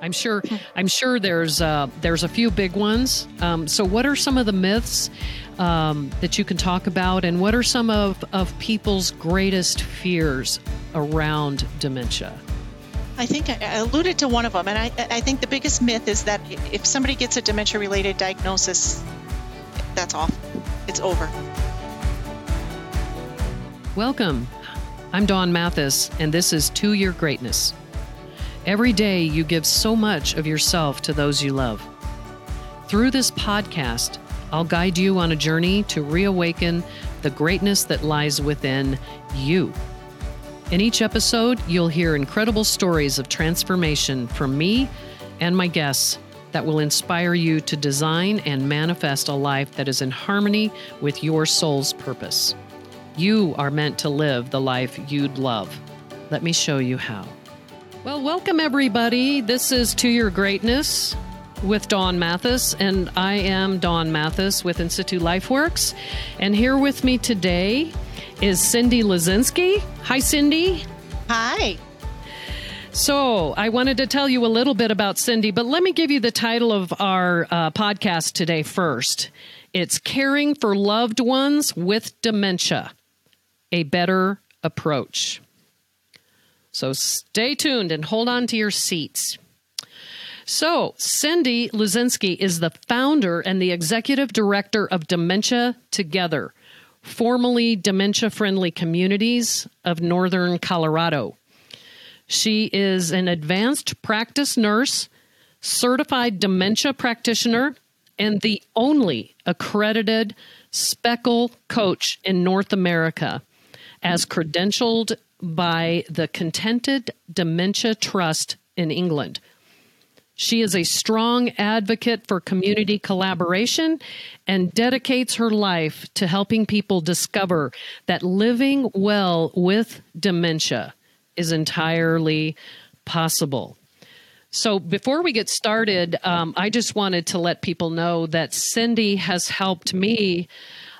I'm sure. I'm sure there's uh, there's a few big ones. Um, so, what are some of the myths um, that you can talk about, and what are some of of people's greatest fears around dementia? I think I alluded to one of them, and I, I think the biggest myth is that if somebody gets a dementia related diagnosis, that's all. It's over. Welcome. I'm Dawn Mathis, and this is To Your Greatness. Every day, you give so much of yourself to those you love. Through this podcast, I'll guide you on a journey to reawaken the greatness that lies within you. In each episode, you'll hear incredible stories of transformation from me and my guests that will inspire you to design and manifest a life that is in harmony with your soul's purpose. You are meant to live the life you'd love. Let me show you how. Well, welcome everybody. This is To Your Greatness with Dawn Mathis, and I am Dawn Mathis with Institute LifeWorks. And here with me today is Cindy Lazinski. Hi, Cindy. Hi. So, I wanted to tell you a little bit about Cindy, but let me give you the title of our uh, podcast today first. It's Caring for Loved Ones with Dementia A Better Approach. So stay tuned and hold on to your seats. So, Cindy Luzinski is the founder and the executive director of Dementia Together, formerly Dementia Friendly Communities of Northern Colorado. She is an advanced practice nurse, certified dementia practitioner, and the only accredited SPECAL coach in North America as credentialed by the Contented Dementia Trust in England. She is a strong advocate for community collaboration and dedicates her life to helping people discover that living well with dementia is entirely possible. So, before we get started, um, I just wanted to let people know that Cindy has helped me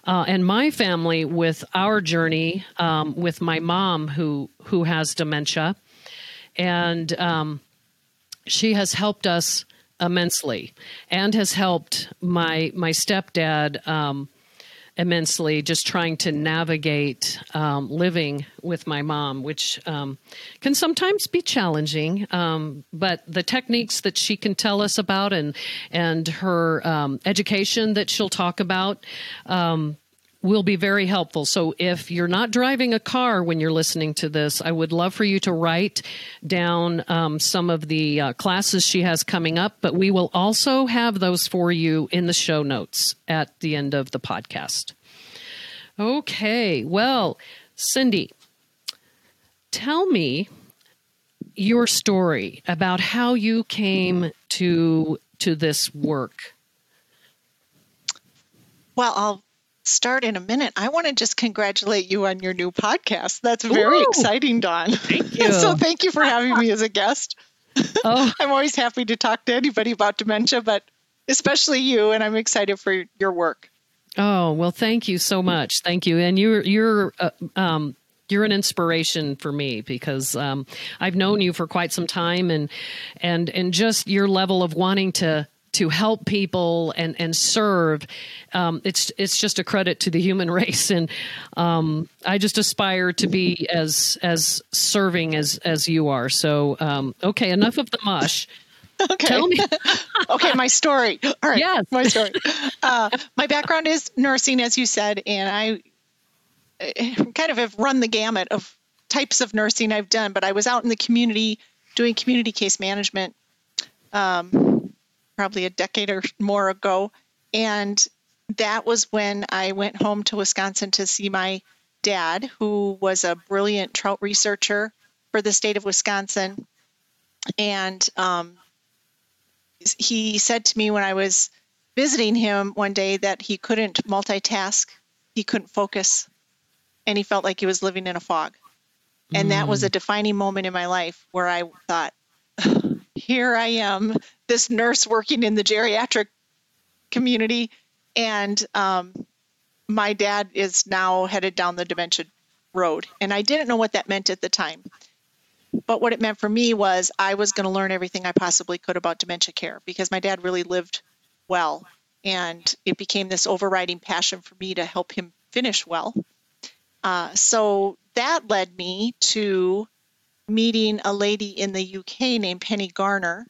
uh, and my family with our journey um, with my mom who who has dementia, and um, she has helped us immensely, and has helped my my stepdad. Um, immensely just trying to navigate um, living with my mom, which um, can sometimes be challenging. Um, but the techniques that she can tell us about and and her um, education that she'll talk about um, will be very helpful. So if you're not driving a car when you're listening to this, I would love for you to write down um, some of the uh, classes she has coming up, but we will also have those for you in the show notes at the end of the podcast. Okay, well, Cindy, tell me your story about how you came to to this work. Well, I'll start in a minute, I want to just congratulate you on your new podcast. That's very Ooh, exciting, Dawn. Thank you. so thank you for having me as a guest. Oh. I'm always happy to talk to anybody about dementia, but especially you, and I'm excited for your work. Oh well, thank you so much. Thank you, and you're you're uh, um, you're an inspiration for me because um, I've known you for quite some time, and and and just your level of wanting to to help people and and serve. Um, it's it's just a credit to the human race, and um, I just aspire to be as as serving as as you are. So um, okay, enough of the mush. Okay. Tell me. okay, my story. All right. Yes. My story. Uh, my background is nursing, as you said, and I eh, kind of have run the gamut of types of nursing I've done, but I was out in the community doing community case management um, probably a decade or more ago. And that was when I went home to Wisconsin to see my dad, who was a brilliant trout researcher for the state of Wisconsin. And um, he said to me when I was visiting him one day that he couldn't multitask, he couldn't focus, and he felt like he was living in a fog. And mm. that was a mm. defining moment in my life where I thought, here I am, this nurse working in the geriatric community, and um, my dad is now headed down the dementia road. And I didn't know what that meant at the time. but what it meant for me was I was going to learn everything I possibly could about dementia care because my dad really lived well. And it became this overriding passion for me to help him finish well. Uh, so that led me to meeting a lady in the UK named Penny Garner,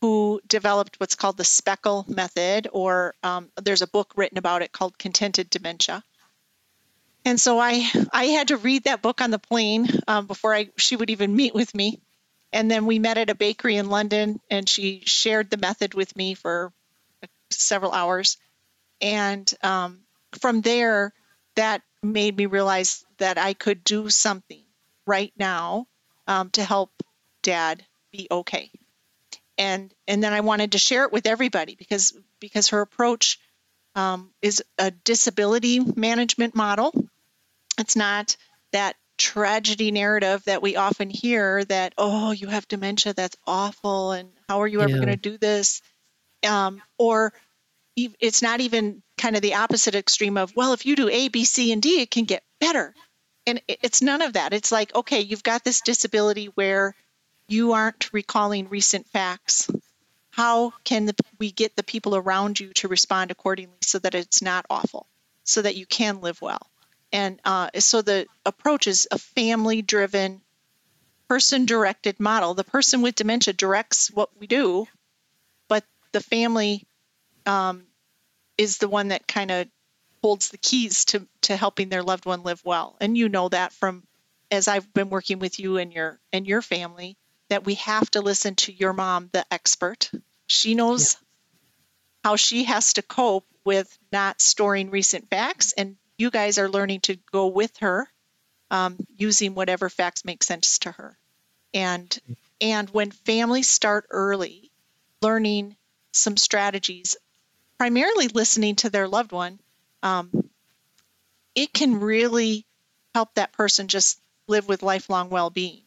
who developed what's called the SPECAL method, or um, there's a book written about it called Contented Dementia. And so I I had to read that book on the plane um, before I she would even meet with me. And then we met at a bakery in London, and she shared the method with me for several hours. And um, from there, that made me realize that I could do something right now um, to help Dad be okay. And and then I wanted to share it with everybody because because her approach um, is a disability management model it's not that tragedy narrative that we often hear that, oh, you have dementia, that's awful, and how are you ever yeah. going to do this? Um, or it's not even kind of the opposite extreme of, well, if you do A, B, C, and D, it can get better. And it's none of that. It's like, okay, you've got this disability where you aren't recalling recent facts. How can the, we get the people around you to respond accordingly so that it's not awful, so that you can live well? And uh, so the approach is a family driven, person directed model. The person with dementia directs what we do, but the family um, is the one that kind of holds the keys to, to helping their loved one live well. And you know that from as I've been working with you and your and your family that we have to listen to your mom, the expert. She knows yeah. how she has to cope with not storing recent facts and you guys are learning to go with her um, using whatever facts make sense to her and and when families start early learning some strategies primarily listening to their loved one um, it can really help that person just live with lifelong well-being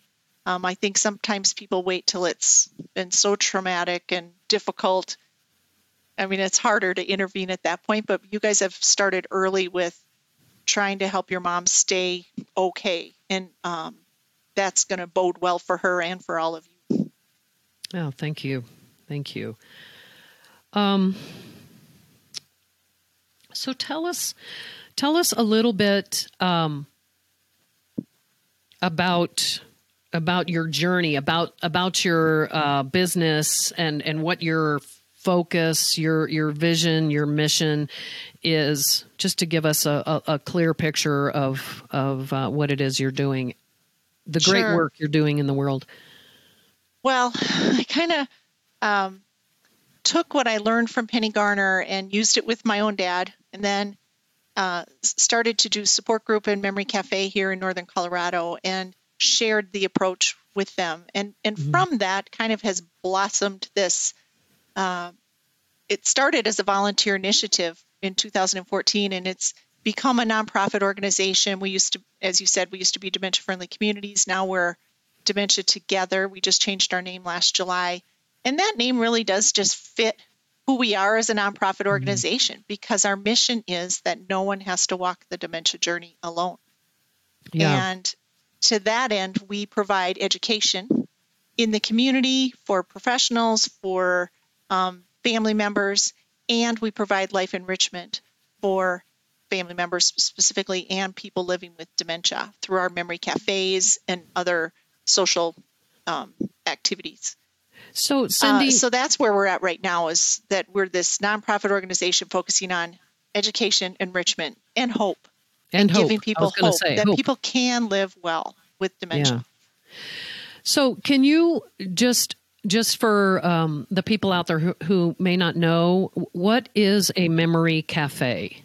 um, i think sometimes people wait till it's been so traumatic and difficult i mean it's harder to intervene at that point but you guys have started early with trying to help your mom stay okay. And um, that's going to bode well for her and for all of you. Oh, thank you. Thank you. Um, so tell us, tell us a little bit um, about about your journey, about about your uh, business, and and what your focus, your your vision, your mission is just to give us a, a, a clear picture of of uh, what it is you're doing, the great sure. work you're doing in the world. Well, I kind of um, took what I learned from Penny Garner and used it with my own dad, and then uh, started to do support group and memory cafe here in northern Colorado, and shared the approach with them, and and mm-hmm. from that kind of has blossomed this. Uh, it started as a volunteer initiative in 2014, and it's become a nonprofit organization. We used to, as you said, we used to be Dementia Friendly Communities. Now we're Dementia Together. We just changed our name last July. And that name really does just fit who we are as a nonprofit mm-hmm. organization mm-hmm. because our mission is that no one has to walk the dementia journey alone. Yeah. And to that end, we provide education in the community for professionals, for um, family members, and we provide life enrichment for family members specifically and people living with dementia through our memory cafes and other social um, activities. So, uh, Cindy, uh, so that's where we're at right now. Is that we're this nonprofit organization focusing on education, enrichment, and hope, and, and hope. giving people hope say, that hope. people can live well with dementia. Yeah. So, can you just just for um, the people out there who, who may not know, what is a memory cafe?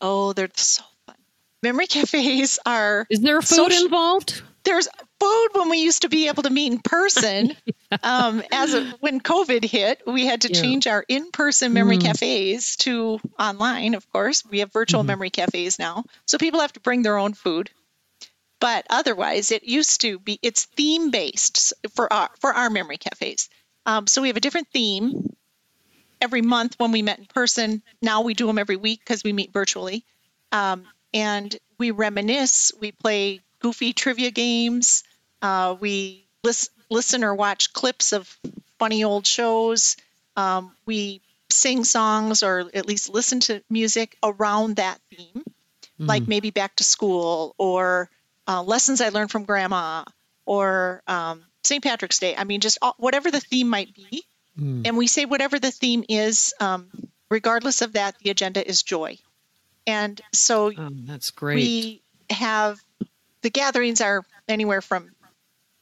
Oh, they're so fun. Memory cafes are. Is there food social, involved? There's food when we used to be able to meet in person. yeah. um, as a, when COVID hit, we had to yeah. change our in-person memory mm. cafes to online. Of course, we have virtual mm-hmm. memory cafes now, so people have to bring their own food. But otherwise, it used to be it's theme based for our for our memory cafes. Um, so we have a different theme every month when we met in person. Now we do them every week because we meet virtually, um, and we reminisce. We play goofy trivia games. Uh, we lis- listen or watch clips of funny old shows. Um, we sing songs or at least listen to music around that theme, mm-hmm. like maybe back to school or uh, lessons I learned from grandma or um, St. Patrick's Day. I mean, just all, whatever the theme might be. Mm. And we say whatever the theme is, um, regardless of that, the agenda is joy. And so oh, that's great. We have the gatherings are anywhere from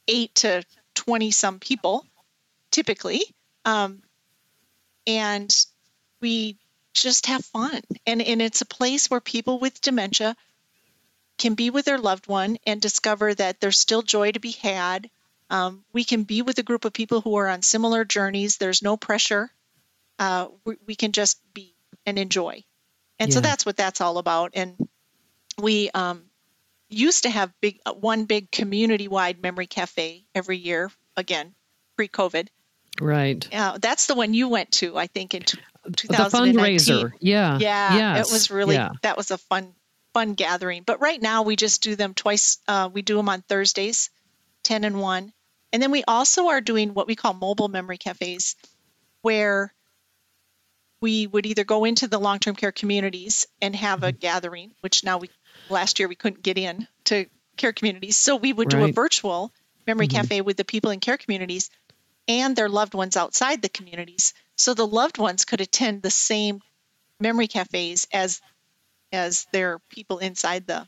eight to 20 some people typically. Um, and we just have fun. And, and it's a place where people with dementia can be with their loved one and discover that there's still joy to be had. Um, we can be with a group of people who are on similar journeys. There's no pressure. Uh, we, we, can just be and enjoy. And yeah. so that's what that's all about. And we um, used to have big one big community-wide memory cafe every year. Again, pre-COVID. Right. Uh, that's the one you went to, I think, in 2019. The fundraiser. Yeah. Yeah. Yes. It was really yeah. that was a fun fun gathering. But right now we just do them twice. Uh, we do them on Thursdays, 10 and 1. And then we also are doing what we call mobile memory cafes, where we would either go into the long-term care communities and have a mm-hmm. gathering, which now we last year we couldn't get in to care communities, so we would right. do a virtual memory mm-hmm. cafe with the people in care communities and their loved ones outside the communities, so the loved ones could attend the same memory cafes as as their people inside the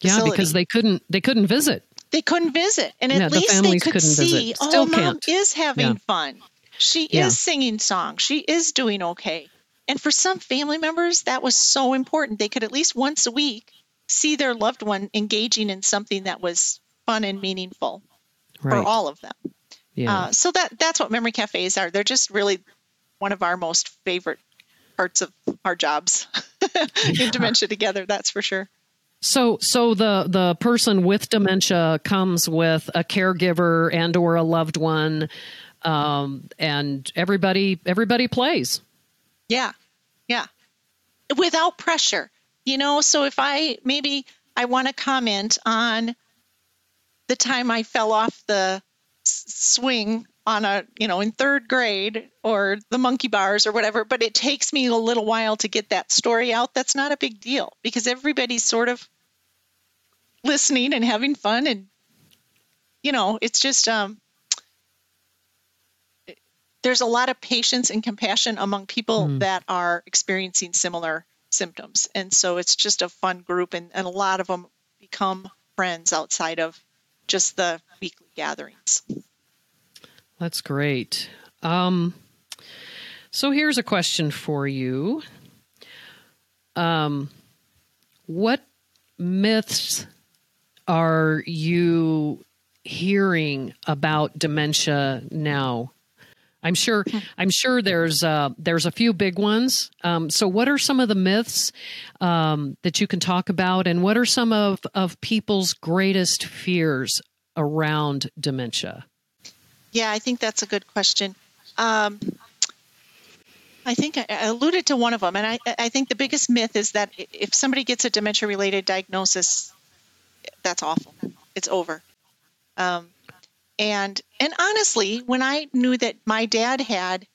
facility. yeah because they couldn't they couldn't visit they couldn't visit and at yeah, least the they could see oh mom can't. is having yeah. fun she yeah. is singing songs. She is doing okay. And for some family members, that was so important. They could at least once a week see their loved one engaging in something that was fun and meaningful right. for all of them. Yeah. Uh, so that that's what memory cafes are. They're just really one of our most favorite parts of our jobs in dementia together. That's for sure. So, so the the person with dementia comes with a caregiver and or a loved one um, and everybody everybody plays. Yeah, yeah, without pressure. You know, so if I maybe I want to comment on the time I fell off the swing on a you know in third grade or the monkey bars or whatever but it takes me a little while to get that story out that's not a big deal because everybody's sort of listening and having fun and you know it's just um there's a lot of patience and compassion among people mm. that are experiencing similar symptoms. And so it's just a fun group, and, and a lot of them become friends outside of just the weekly gatherings. That's great. Um, so here's a question for you. Um, what myths are you hearing about dementia now? I'm sure. I'm sure there's uh, there's a few big ones. Um, so, what are some of the myths um, that you can talk about, and what are some of of people's greatest fears around dementia? Yeah, I think that's a good question. Um, I think I alluded to one of them, and I, I think the biggest myth is that if somebody gets a dementia related diagnosis, that's awful. It's over. Um, and and honestly, when I knew that my dad had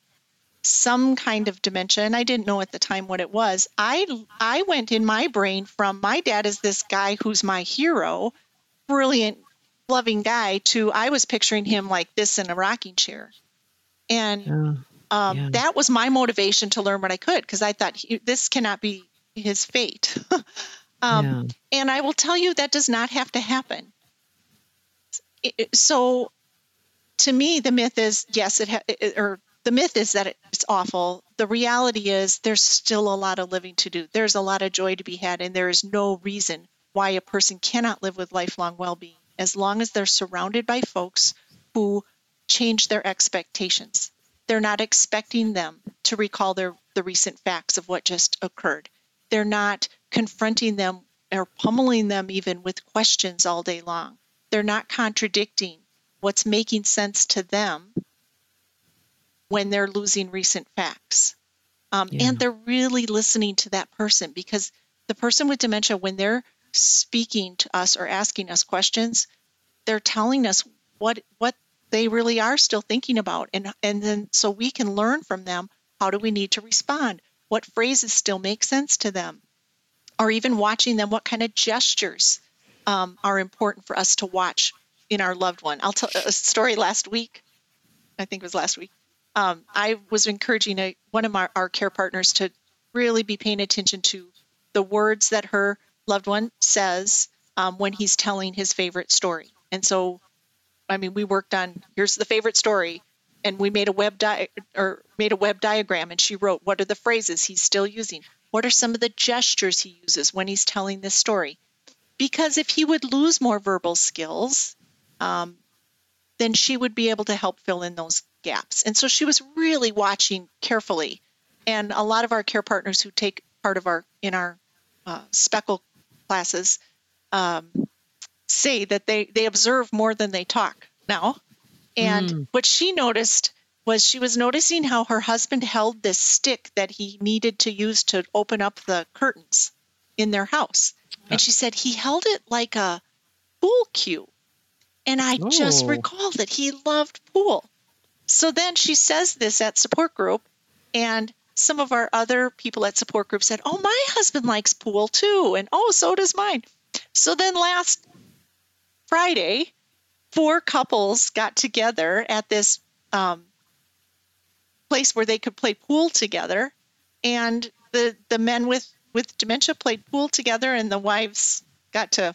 some kind of dementia and I didn't know at the time what it was, I I went in my brain from my dad is this guy who's my hero, brilliant, loving guy to I was picturing him like this in a rocking chair. And yeah. Um, yeah. that was my motivation to learn what I could because I thought he, this cannot be his fate. um, yeah. And I will tell you that does not have to happen so to me the myth is yes it, ha- it or the myth is that it's awful. The reality is there's still a lot of living to do. There's a lot of joy to be had and there is no reason why a person cannot live with lifelong well-being as long as they're surrounded by folks who change their expectations. They're not expecting them to recall their the recent facts of what just occurred. They're not confronting them or pummeling them even with questions all day long they're not contradicting what's making sense to them when they're losing recent facts. Um, yeah. And they're really listening to that person because the person with dementia, when they're speaking to us or asking us questions, they're telling us what what they really are still thinking about and and then so we can learn from them how do we need to respond what phrases still make sense to them or even watching them what kind of gestures um, are important for us to watch in our loved one. I'll tell a story last week i think it was last week um, i was encouraging a, one of our, our care partners to really be paying attention to the words that her loved one says um, when he's telling his favorite story. And so I mean, we worked on here's the favorite story, and we made a web di- or made a web diagram, and she wrote what are the phrases he's still using, what are some of the gestures he uses when he's telling this story, because if he would lose more verbal skills, um, then she would be able to help fill in those gaps. And so she was really watching carefully, and a lot of our care partners who take part of our in our uh, SPECAL classes. Um, say that they they observe more than they talk now. And mm. what she noticed was she was noticing how her husband held this stick that he needed to use to open up the curtains in their house. And she said he held it like a pool cue. And I oh. just recalled that he loved pool. So then she says this at support group, and some of our other people at support group said, Oh, my husband likes pool too. And oh, so does mine. So then last Friday, four couples got together at this um, place where they could play pool together, and the the men with with dementia played pool together, and the wives got to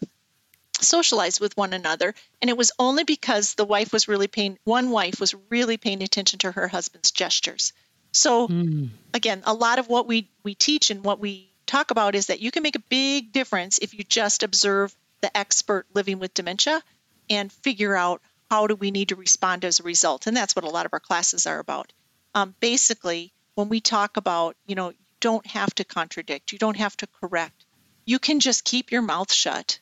socialize with one another. And it was only because the wife was really paying one wife was really paying attention to her husband's gestures. So mm. again, a lot of what we we teach and what we talk about is that you can make a big difference if you just observe the expert living with dementia and figure out how do we need to respond as a result. And that's what a lot of our classes are about. Um, basically, when we talk about, you know, don't have to contradict, you don't have to correct, you can just keep your mouth shut,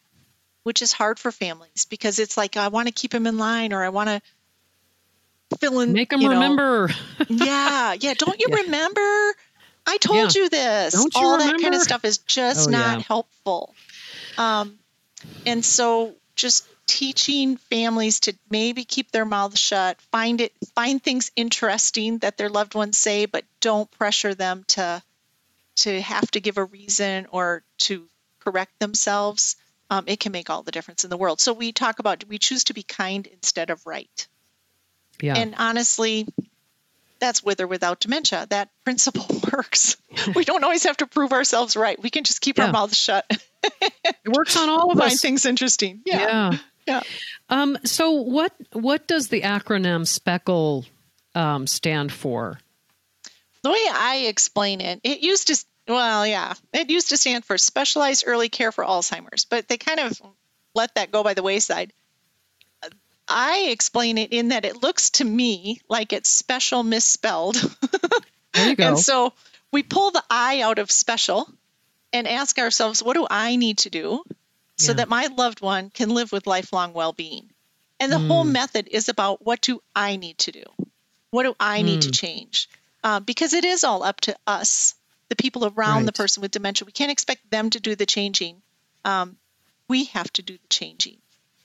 which is hard for families because it's like, I want to keep him in line or I want to fill in. Make them remember. yeah. Yeah. Don't you yeah. remember? I told yeah. you this. Don't you All remember? that kind of stuff is just oh, not yeah. helpful. Um, and so just teaching families to maybe keep their mouths shut, find it find things interesting that their loved ones say, but don't pressure them to to have to give a reason or to correct themselves. Um, it can make all the difference in the world. So we talk about we choose to be kind instead of right. Yeah. And honestly, that's with or without dementia. That principle works. we don't always have to prove ourselves right. We can just keep yeah. our mouths shut. it works on all of us. Find things interesting. Yeah. Yeah. yeah. Um, so what what does the acronym SPECAL um, stand for? The way I explain it, it used to well, yeah, it used to stand for Specialized Early Care for Alzheimer's, but they kind of let that go by the wayside. I explain it in that it looks to me like it's special misspelled. There you go. and so we pull the I out of special and ask ourselves, what do I need to do so yeah. that my loved one can live with lifelong well being? And the mm. whole method is about what do I need to do? What do I need mm. to change? Uh, because it is all up to us, the people around right. the person with dementia. We can't expect them to do the changing. Um, we have to do the changing.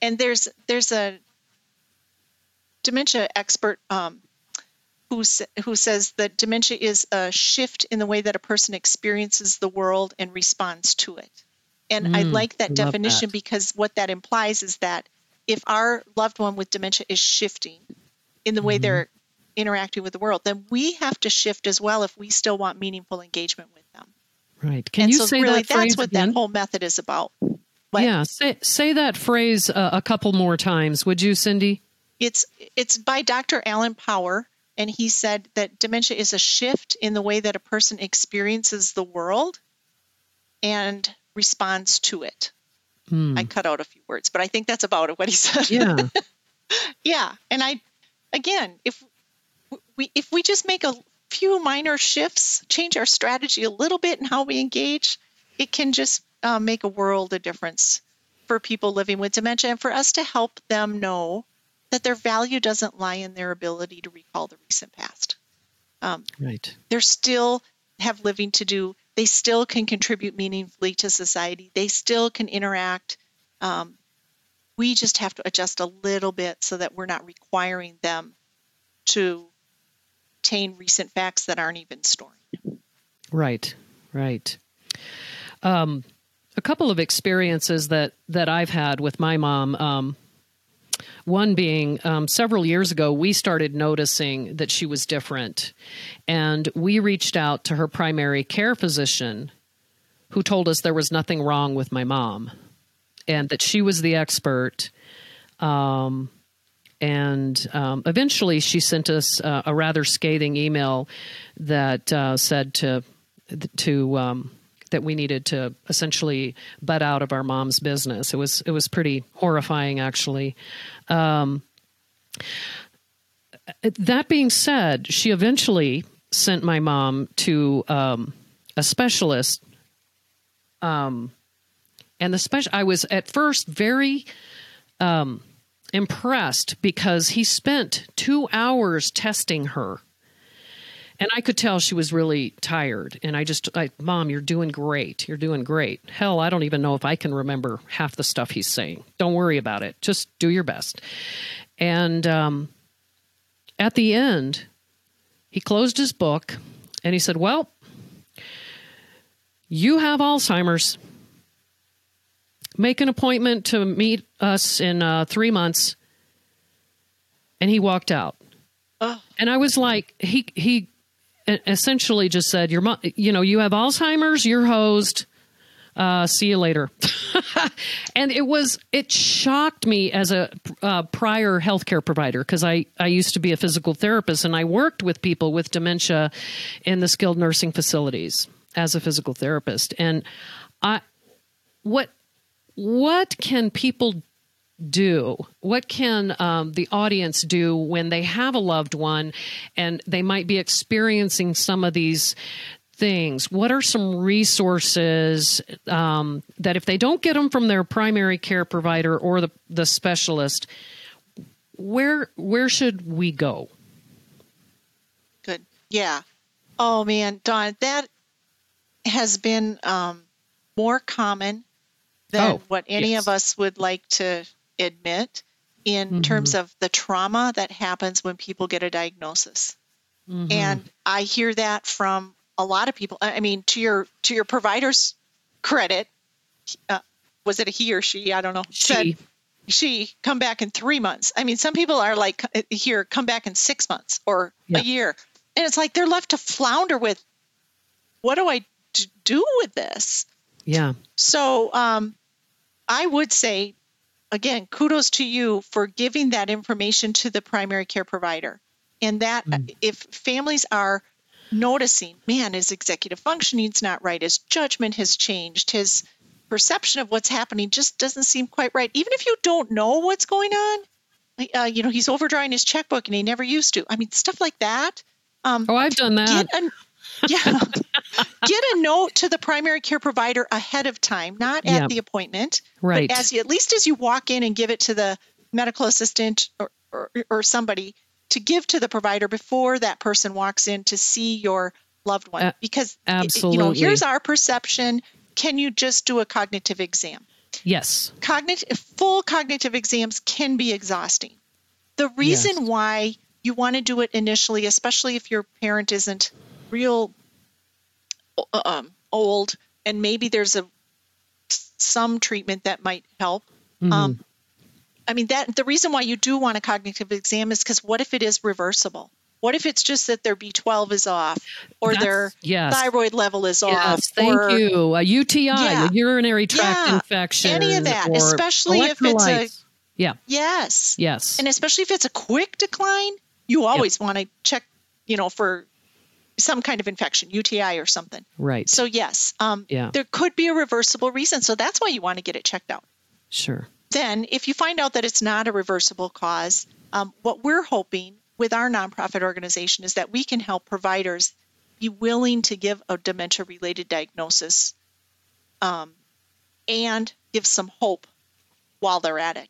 And there's there's a dementia expert um, who, who says that dementia is a shift in the way that a person experiences the world and responds to it. And mm, I like that definition that. because what that implies is that if our loved one with dementia is shifting in the way mm-hmm. they're interacting with the world, then we have to shift as well if we still want meaningful engagement with them. Right. Can and you so say really that that's what again? that whole method is about. What? Yeah, say say that phrase uh, a couple more times, would you, Cindy? It's it's by Dr. Allen Power, and he said that dementia is a shift in the way that a person experiences the world and responds to it. Hmm. I cut out a few words, but I think that's about it. What he said. Yeah. yeah, and I, again, if we if we just make a few minor shifts, change our strategy a little bit in how we engage, it can just uh, make a world of difference for people living with dementia and for us to help them know that their value doesn't lie in their ability to recall the recent past. Um, right. They still have living to do. They still can contribute meaningfully to society. They still can interact um, We just have to adjust a little bit so that we're not requiring them to obtain recent facts that aren't even stored. Right, right. Um, a couple of experiences that that I've had with my mom. Um, one being um, several years ago, we started noticing that she was different, and we reached out to her primary care physician, who told us there was nothing wrong with my mom, and that she was the expert. Um, and um, eventually, she sent us uh, a rather scathing email that uh, said to to um, that we needed to essentially butt out of our mom's business. It was it was pretty horrifying, actually. Um, that being said, she eventually sent my mom to um, a specialist. Um, and the special, I was at first very um, impressed because he spent two hours testing her and I could tell she was really tired. And I just, I, Mom, you're doing great. You're doing great. Hell, I don't even know if I can remember half the stuff he's saying. Don't worry about it. Just do your best. And um, at the end, he closed his book and he said, Well, you have Alzheimer's. Make an appointment to meet us in uh, three months. And he walked out. Oh. And I was like, he he essentially just said, "Your mom, you know, you have Alzheimer's. You're hosed. Uh, see you later." and it was it shocked me as a uh, prior healthcare provider because I I used to be a physical therapist and I worked with people with dementia in the skilled nursing facilities as a physical therapist and I what what can people do? What can um, the audience do when they have a loved one and they might be experiencing some of these things? What are some resources um, that, if they don't get them from their primary care provider or the, the specialist, where where should we go? Good. Yeah. Oh man, Dawn, that has been um, more common than oh, what any yes. of us would like to admit in mm-hmm. terms of the trauma that happens when people get a diagnosis. Mm-hmm. And I hear that from a lot of people. I mean, to your to your provider's credit, uh, was it a he or she? I don't know. She. Said, she come back in three months. I mean, some people are like uh, here, come back in six months or yeah. a year, and it's like they're left to flounder with, what do I do with this? Yeah. So, um, I would say again, kudos to you for giving that information to the primary care provider. And that mm. if families are noticing, man, his executive functioning is not right, his judgment has changed, his perception of what's happening just doesn't seem quite right. Even if you don't know what's going on, uh, you know, he's overdrawing his checkbook and he never used to. I mean, stuff like that. Um, oh, I've done that. An, yeah. Get a note to the primary care provider ahead of time, not at yeah. the appointment. Right. But as you, at least as you walk in and give it to the medical assistant or, or, or somebody to give to the provider before that person walks in to see your loved one. Because absolutely. you know, here's our perception. Can you just do a cognitive exam? Yes. Cognitive full cognitive exams can be exhausting. The reason yes. why you want to do it initially, especially if your parent isn't real uh, um, old, and maybe there's a some treatment that might help. Mm-hmm. Um, I mean that the reason why you do want a cognitive exam is because what if it is reversible? What if it's just that their B12 is off or That's, their yes. thyroid level is yes, off? Thank or, you. A UTI, yeah, a urinary tract yeah, infection. Any of that, especially if it's a yeah. Yes. Yes. And especially if it's a quick decline, you always yep. want to check, you know, for some kind of infection, UTI or something. Right. So yes, um, yeah. there could be a reversible reason. So that's why you want to get it checked out. Sure. Then, if you find out that it's not a reversible cause, um, what we're hoping with our nonprofit organization is that we can help providers be willing to give a dementia-related diagnosis um, and give some hope while they're at it.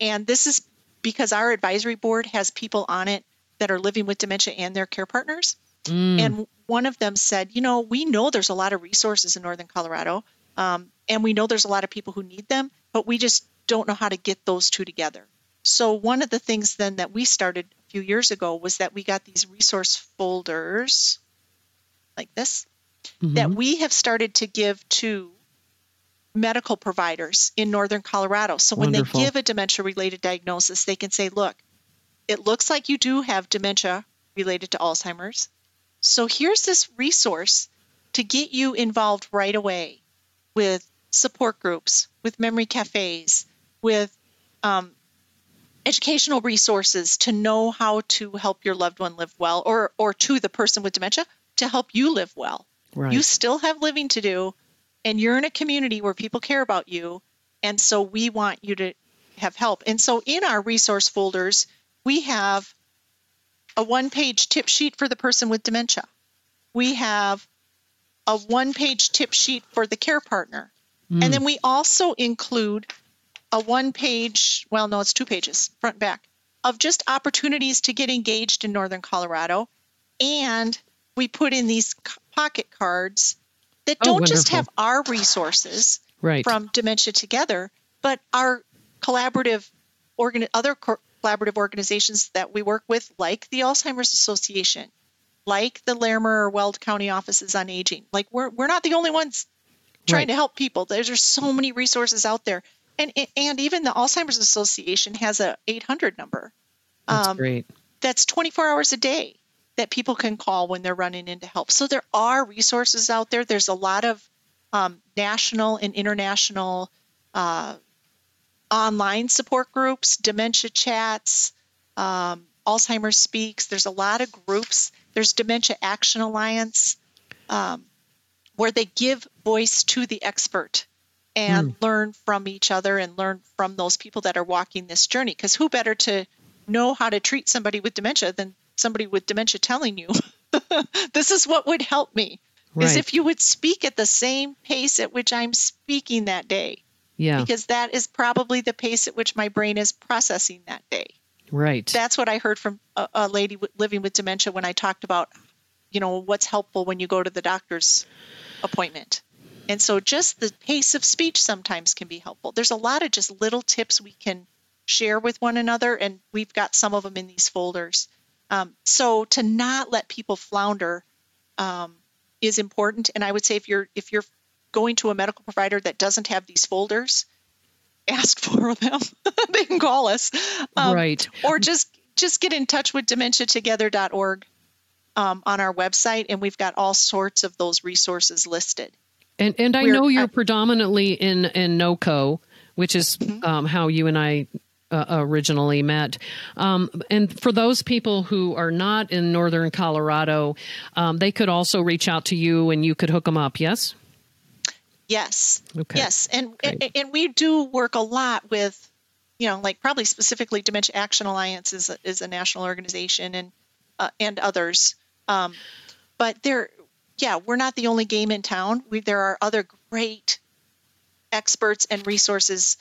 And this is because our advisory board has people on it that are living with dementia and their care partners. Mm. And one of them said, you know, we know there's a lot of resources in Northern Colorado, um, and we know there's a lot of people who need them, but we just don't know how to get those two together. So one of the things then that we started a few years ago was that we got these resource folders like this mm-hmm. that we have started to give to medical providers in northern Colorado. So Wonderful. when they give a dementia related diagnosis, they can say, look, it looks like you do have dementia related to Alzheimer's. So here's this resource to get you involved right away with support groups, with memory cafes, with um, educational resources to know how to help your loved one live well or or to the person with dementia to help you live well. Right. You still have living to do and you're in a community where people care about you and so we want you to have help. And so in our resource folders, we have a one-page tip sheet for the person with dementia. We have a one-page tip sheet for the care partner. Mm. And then we also include a one page, well, no, it's two pages, front and back, of just opportunities to get engaged in Northern Colorado. And we put in these pocket cards that oh, don't just have our resources right. from Dementia Together, but our collaborative organ- other co- collaborative organizations that we work with, like the Alzheimer's Association, like the Larimer or Weld County offices on aging. Like we're we're not the only ones trying right. to help people. There's, so many resources out there and and even the Alzheimer's Association has a 800 number. That's um, great. That's 24 hours a day that people can call when they're running into help. So there are resources out there. There's a lot of um, national and international uh, online support groups, dementia chats, um, Alzheimer's Speaks. There's a lot of groups. There's Dementia Action Alliance, um, where they give voice to the expert and mm. learn from each other and learn from those people that are walking this journey. Because who better to know how to treat somebody with dementia than somebody with dementia telling you, this is what would help me? Right. Is if you would speak at the same pace at which I'm speaking that day. Yeah. Because that is probably the pace at which my brain is processing that day. Right. That's what I heard from a, a lady living with dementia when I talked about, you know, what's helpful when you go to the doctor's appointment. And so just the pace of speech sometimes can be helpful. There's a lot of just little tips we can share with one another, and we've got some of them in these folders. Um, so to not let people flounder um, is important. And I would say if you're if you're going to a medical provider that doesn't have these folders, ask for them. they can call us, um, right? Or just just get in touch with dementiatogether.org um, on our website, and we've got all sorts of those resources listed. And and I know you're predominantly in in NOCO, which is mm-hmm. um, how you and I uh, originally met. Um, and for those people who are not in northern Colorado, um, they could also reach out to you and you could hook them up. Yes. Yes. Okay. Yes, and, and and we do work a lot with, you know, like probably specifically Dementia Action Alliance is a, is a national organization and uh, and others. Um, but there yeah, we're not the only game in town. We, there are other great experts and resources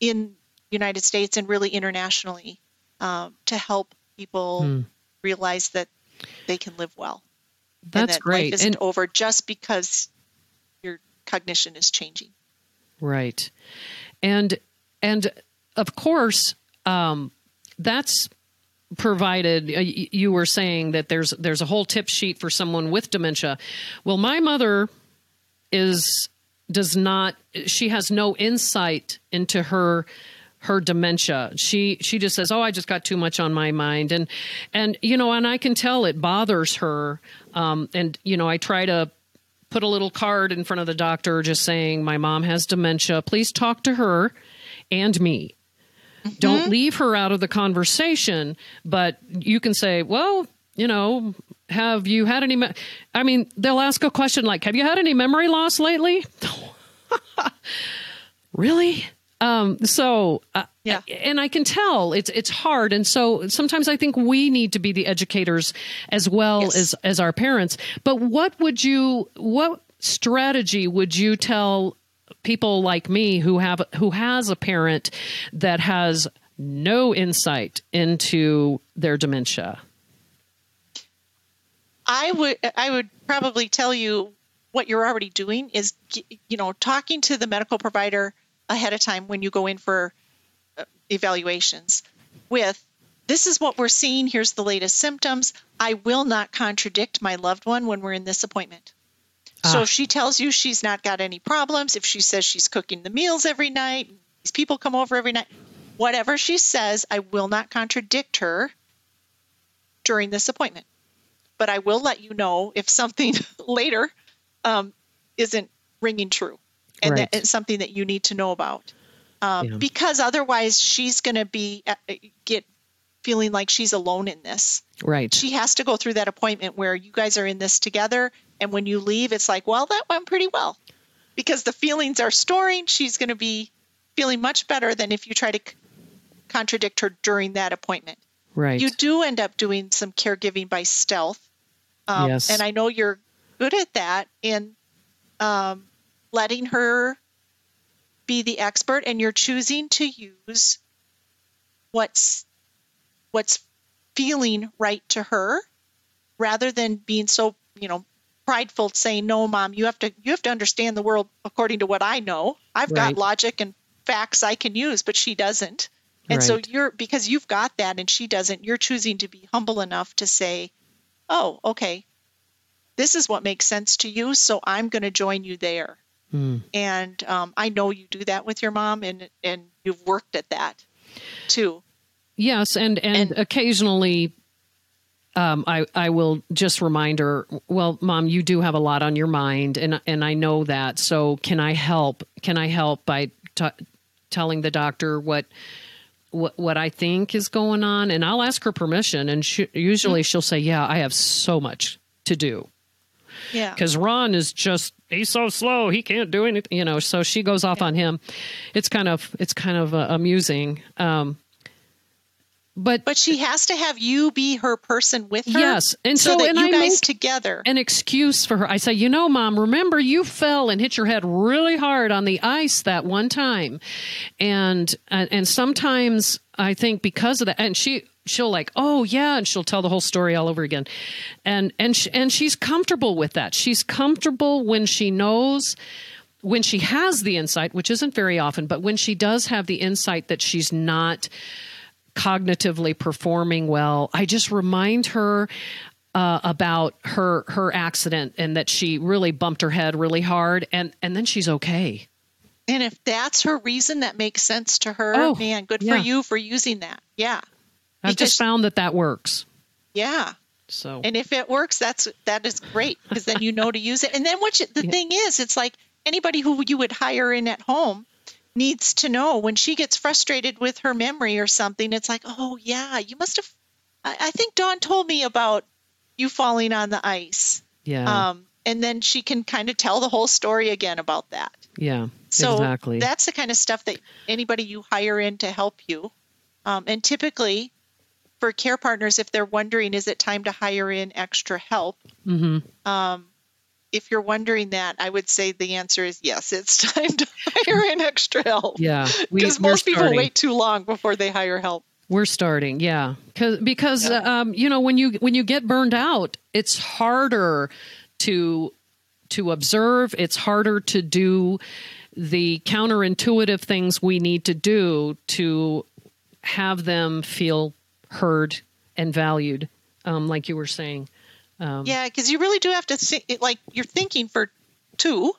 in United States and really internationally um, to help people hmm. realize that they can live well. That's that great. Life isn't and, over just because cognition is changing. Right, and and of course, um, that's provided uh, you were saying that there's there's a whole tip sheet for someone with dementia. Well my mother is does not she has no insight into her her dementia. She she just says oh i just got too much on my mind. And and you know and i can tell it bothers her. Um, and you know i try to put a little card in front of the doctor just saying my mom has dementia please talk to her and me Mm-hmm. Don't leave her out of the conversation, but you can say, well, you know, have you had any? Me-? I mean, they'll ask a question like, have you had any memory loss lately? really? Um, so, uh, yeah. and I can tell it's it's hard, and so sometimes I think we need to be the educators as well yes. as as our parents. But what would you what strategy would you tell people like me who have who has a parent that has no insight into their dementia? I would I would probably tell you what you're already doing is you know talking to the medical provider ahead of time when you go in for evaluations with this is what we're seeing. Here's the latest symptoms. I will not contradict my loved one when we're in this appointment. So Ah. if she tells you she's not got any problems, if she says she's cooking the meals every night, these people come over every night, whatever she says, I will not contradict her during this appointment. But I will let you know if something later um, isn't ringing true and Right. that it's something that you need to know about. Um, Yeah. Because otherwise, she's going to be uh, get feeling like she's alone in this Right. she has to go through that appointment where you guys are in this together and when you leave it's like well that went pretty well because the feelings are storing she's going to be feeling much better than if you try to c- contradict her during that appointment Right. you do end up doing some caregiving by stealth um, Yes. and i know you're good at that in um, letting her be the expert and you're choosing to use what's what's feeling right to her rather than being so you know prideful saying no mom you have to you have to understand the world according to what i know. I've Right. got logic and facts i can use but she doesn't. And so you're because you've got that and she doesn't you're choosing to be humble enough to say oh okay. This is what makes sense to you so i'm going to join you there Hmm. and um, i know you do that with your mom and and you've worked at that too Yes, and, and And- occasionally um, I I will just remind her, well, mom, you do have a lot on your mind, and and I know that. So can I help? Can I help by t- telling the doctor what what what I think is going on? And I'll ask her permission, and she, usually she'll say, yeah, I have so much to do yeah because Ron is just he's so slow he can't do anything you know so she goes off on him it's kind of it's kind of uh, amusing um but But she has to have you be her person with her. Yes, and so, so- that and you I guys together. an excuse for her. I say, you know, mom, remember you fell and hit your head really hard on the ice that one time, and and, and sometimes I think because of that, and she she'll like, oh yeah, and she'll tell the whole story all over again, and and sh- and she's comfortable with that. She's comfortable when she knows. When she has the insight, which isn't very often, but when she does have the insight that she's not cognitively performing well, I just remind her uh, about her her accident and that she really bumped her head really hard, and and then she's okay. and if that's her reason that makes sense to her, Oh, man, good yeah. for you for using that. Yeah. I've Because- just found that that works. Yeah. So And if it works, that's that is great because then you know to use it. And then what you, the Yeah. thing is, it's like anybody who you would hire in at home needs to know when she gets frustrated with her memory or something. It's like, oh yeah, you must have. I, I think Dawn told me about you falling on the ice. yeah, Um, and then she can kind of tell the whole story again about that. yeah, So exactly. that's the kind of stuff that anybody you hire in to help you. Um, and typically, for care partners, if they're wondering, is it time to hire in extra help? hmm Um, if you're wondering that, I would say the answer is yes. It's time to hire in extra help. Yeah, because most people wait too long before they hire help. We're starting, yeah, Cause, because um, you know when you when you get burned out, it's harder to to observe. It's harder to do the counterintuitive things we need to do to have them feel heard and valued, um, like you were saying. Um, Yeah, because you really do have to think like you're thinking for two,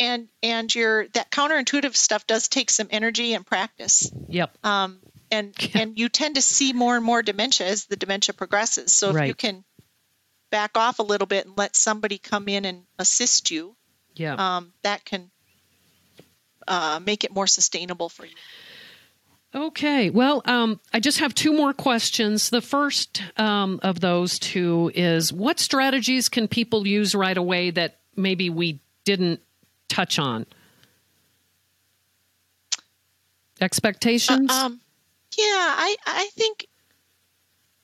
and and your that counterintuitive stuff does take some energy and practice. Yep. um, and and you tend to see more and more dementia as the dementia progresses. So if you can back off a little bit and let somebody come in and assist you, Yeah. um, that can uh, make it more sustainable for you. Okay. Well, um, I just have two more questions. The first um, of those two is what strategies can people use right away that maybe we didn't touch on? Expectations? Um, yeah, I I think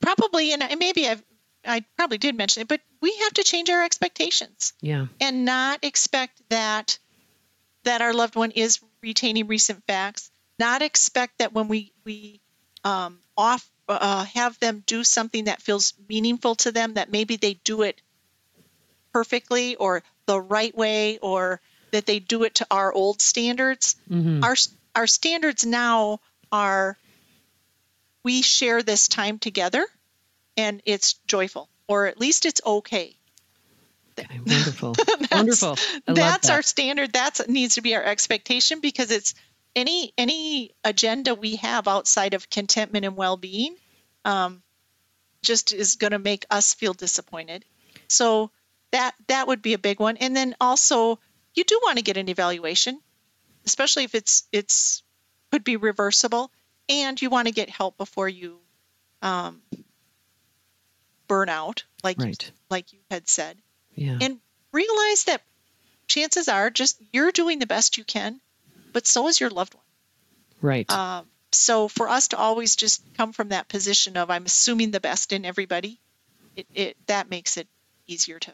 probably, and maybe I've I probably did mention it, but we have to change our expectations. yeah. and not expect that that our loved one is retaining recent facts not expect that when we we um, off uh, have them do something that feels meaningful to them that maybe they do it perfectly or the right way or that they do it to our old standards Mhm. our our standards now are we share this time together and it's joyful or at least it's okay. okay wonderful. wonderful. that's that. our standard. That needs to be our expectation because it's any any agenda we have outside of contentment and well-being um, just is going to make us feel disappointed. So that that would be a big one. And then also you do want to get an evaluation, especially if it's it's could be reversible, and you want to get help before you um, burn out, like right. you, like you had said. Yeah. And realize that chances are just you're doing the best you can, but so is your loved one. Right. Um, so for us to always just come from that position of I'm assuming the best in everybody, it, it that makes it easier to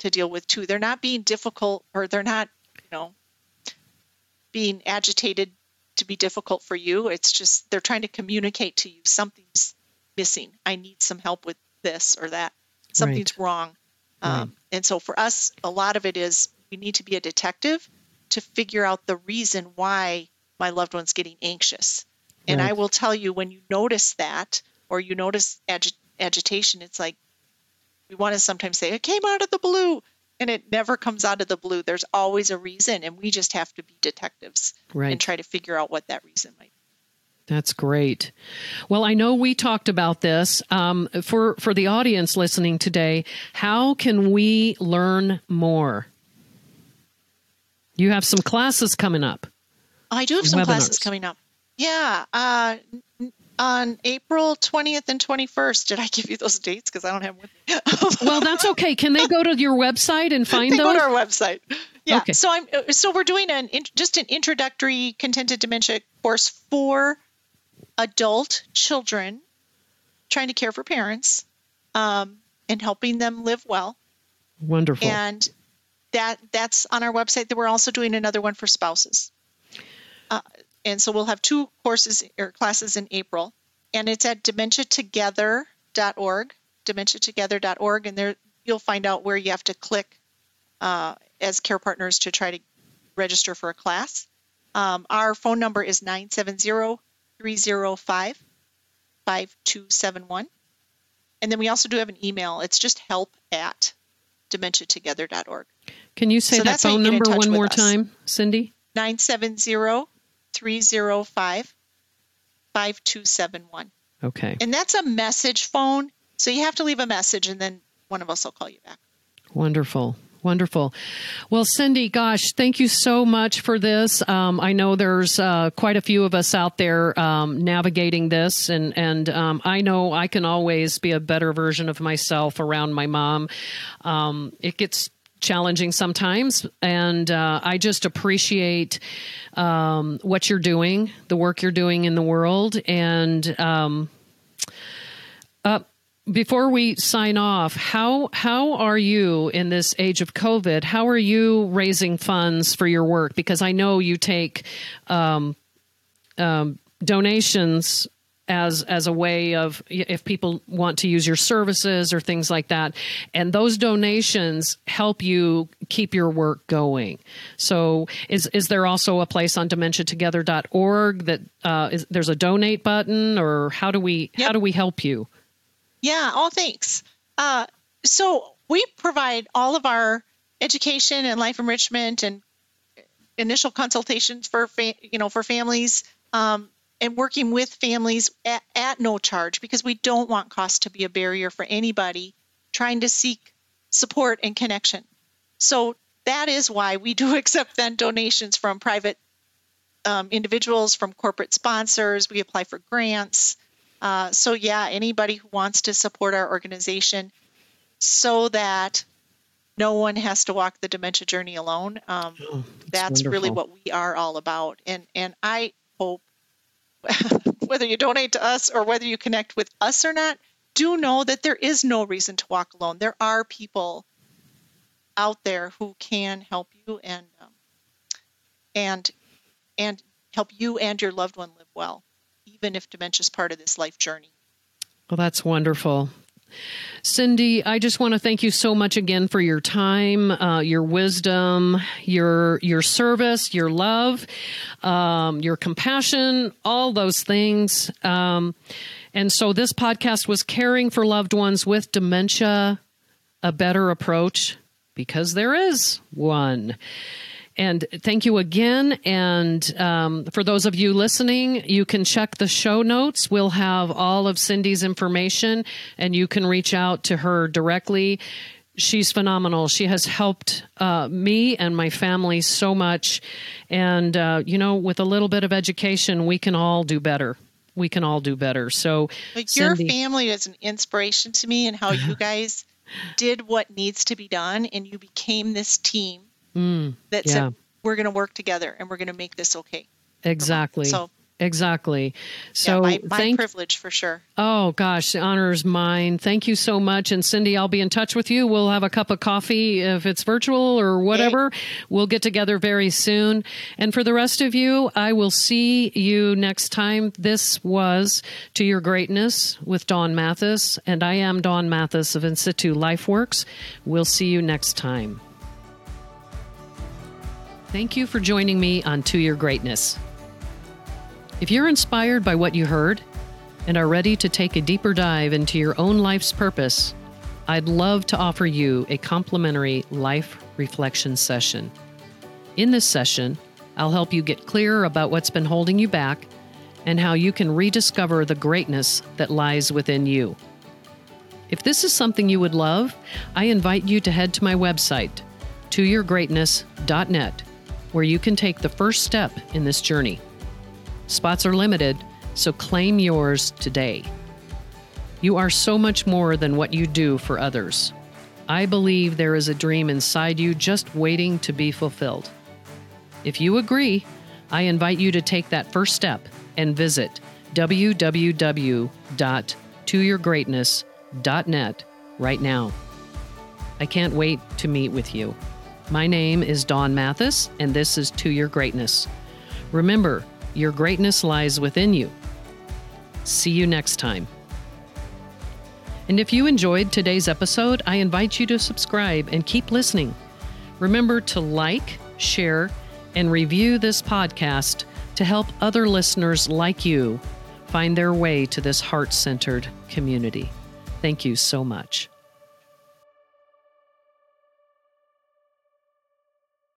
to deal with too. They're not being difficult or they're not, you know, being agitated to be difficult for you. It's just they're trying to communicate to you something's missing. I need some help with this or that. Something's right. wrong. Right. Um, and so for us, a lot of it is we need to be a detective to figure out the reason why my loved one's getting anxious. And Right. I will tell you when you notice that or you notice agi- agitation, it's like we want to sometimes say it came out of the blue and it never comes out of the blue. There's always a reason and we just have to be detectives Right. and try to figure out what that reason might be. That's great. Well, I know we talked about this. Um, for for the audience listening today, how can we learn more? You have some classes coming up. I do have some classes coming up. Yeah. Uh, on April 20th and 21st. Did I give you those dates? Because I don't have one. Well, that's okay. Can they go to your website and find they go to our website. Yeah. Okay. So I'm uh, so we're doing an in, just an introductory contented dementia course for adult children trying to care for parents um, and helping them live well. Wonderful. And that that's on our website. That we're also doing another one for spouses. Uh, and so we'll have two courses or classes in April, and it's at dementiatogether.org, dementiatogether.org, and there you'll find out where you have to click uh, as care partners to try to register for a class. Um, our phone number is 970-305-5271. And then we also do have an email. It's just help at dementiatogether.org. Can you say so that that's how you phone number one more us. time, Cindy? 970-305-5271. Okay. And that's a message phone. So you have to leave a message and then one of us will call you back. Wonderful. Wonderful. Well, Cindy, gosh, thank you so much for this. Um, I know there's uh, quite a few of us out there um, navigating this, and and um, I know I can always be a better version of myself around my mom. Um, it gets challenging sometimes, and uh, I just appreciate um, what you're doing, the work you're doing in the world, and. Um, uh, before we sign off, how how are you in this age of COVID? How are you raising funds for your work? Because I know you take um, um, donations as as a way of if people want to use your services or things like that, and those donations help you keep your work going. So, is is there also a place on DementiaTogether.org that uh, is there's a donate button, or how do we how do we help you? Yeah, oh, thanks. Uh, so we provide all of our education and life enrichment and initial consultations for fa- you know for families um, and working with families at, at no charge because we don't want cost to be a barrier for anybody trying to seek support and connection. So that is why we do accept then donations from private um, individuals, from corporate sponsors. We apply for grants. Uh, so yeah, anybody who wants to support our organization so that no one has to walk the dementia journey alone. Um, Oh, that's really what we are all about. And and I hope whether you donate to us or whether you connect with us or not, do know that there is no reason to walk alone. There are people out there who can help you and um, and and help you and your loved one live well, even if dementia is part of this life journey. Well, that's wonderful. Cindy, I just want to thank you so much again for your time, uh, your wisdom, your your service, your love, um, your compassion, all those things. Um, And so this podcast was caring for loved ones with dementia, a better approach, because there is one. And thank you again. And um, for those of you listening, you can check the show notes. We'll have all of Cindy's information and you can reach out to her directly. She's phenomenal. She has helped uh, me and my family so much. And, uh, you know, with a little bit of education, we can all do better. We can all do better. So, like your family is an inspiration to me and how you guys did what needs to be done and you became this team mm, that yeah. said we're going to work together and we're going to make this okay. Exactly. So Exactly. So yeah, my, my thank, privilege for sure. Oh gosh, the honor is mine. Thank you so much. And Cindy, I'll be in touch with you. We'll have a cup of coffee if it's virtual or whatever. We'll get together very soon. And for the rest of you, I will see you next time. This was To Your Greatness with Dawn Mathis. And I am Dawn Mathis of In Situ LifeWorks. We'll see you next time. Thank you for joining me on To Your Greatness. If you're inspired by what you heard and are ready to take a deeper dive into your own life's purpose, I'd love to offer you a complimentary life reflection session. In this session, I'll help you get clearer about what's been holding you back and how you can rediscover the greatness that lies within you. If this is something you would love, I invite you to head to my website, toyourgreatness.net where you can take the first step in this journey. Spots are limited, so claim yours today. You are so much more than what you do for others. I believe there is a dream inside you just waiting to be fulfilled. If you agree, I invite you to take that first step and visit www.toyourgreatness.net right now. I can't wait to meet with you. My name is Dawn Mathis, and this is To Your Greatness. Remember, your greatness lies within you. See you next time. And if you enjoyed today's episode, I invite you to subscribe and keep listening. Remember to like, share, and review this podcast to help other listeners like you find their way to this heart centered community. Thank you so much.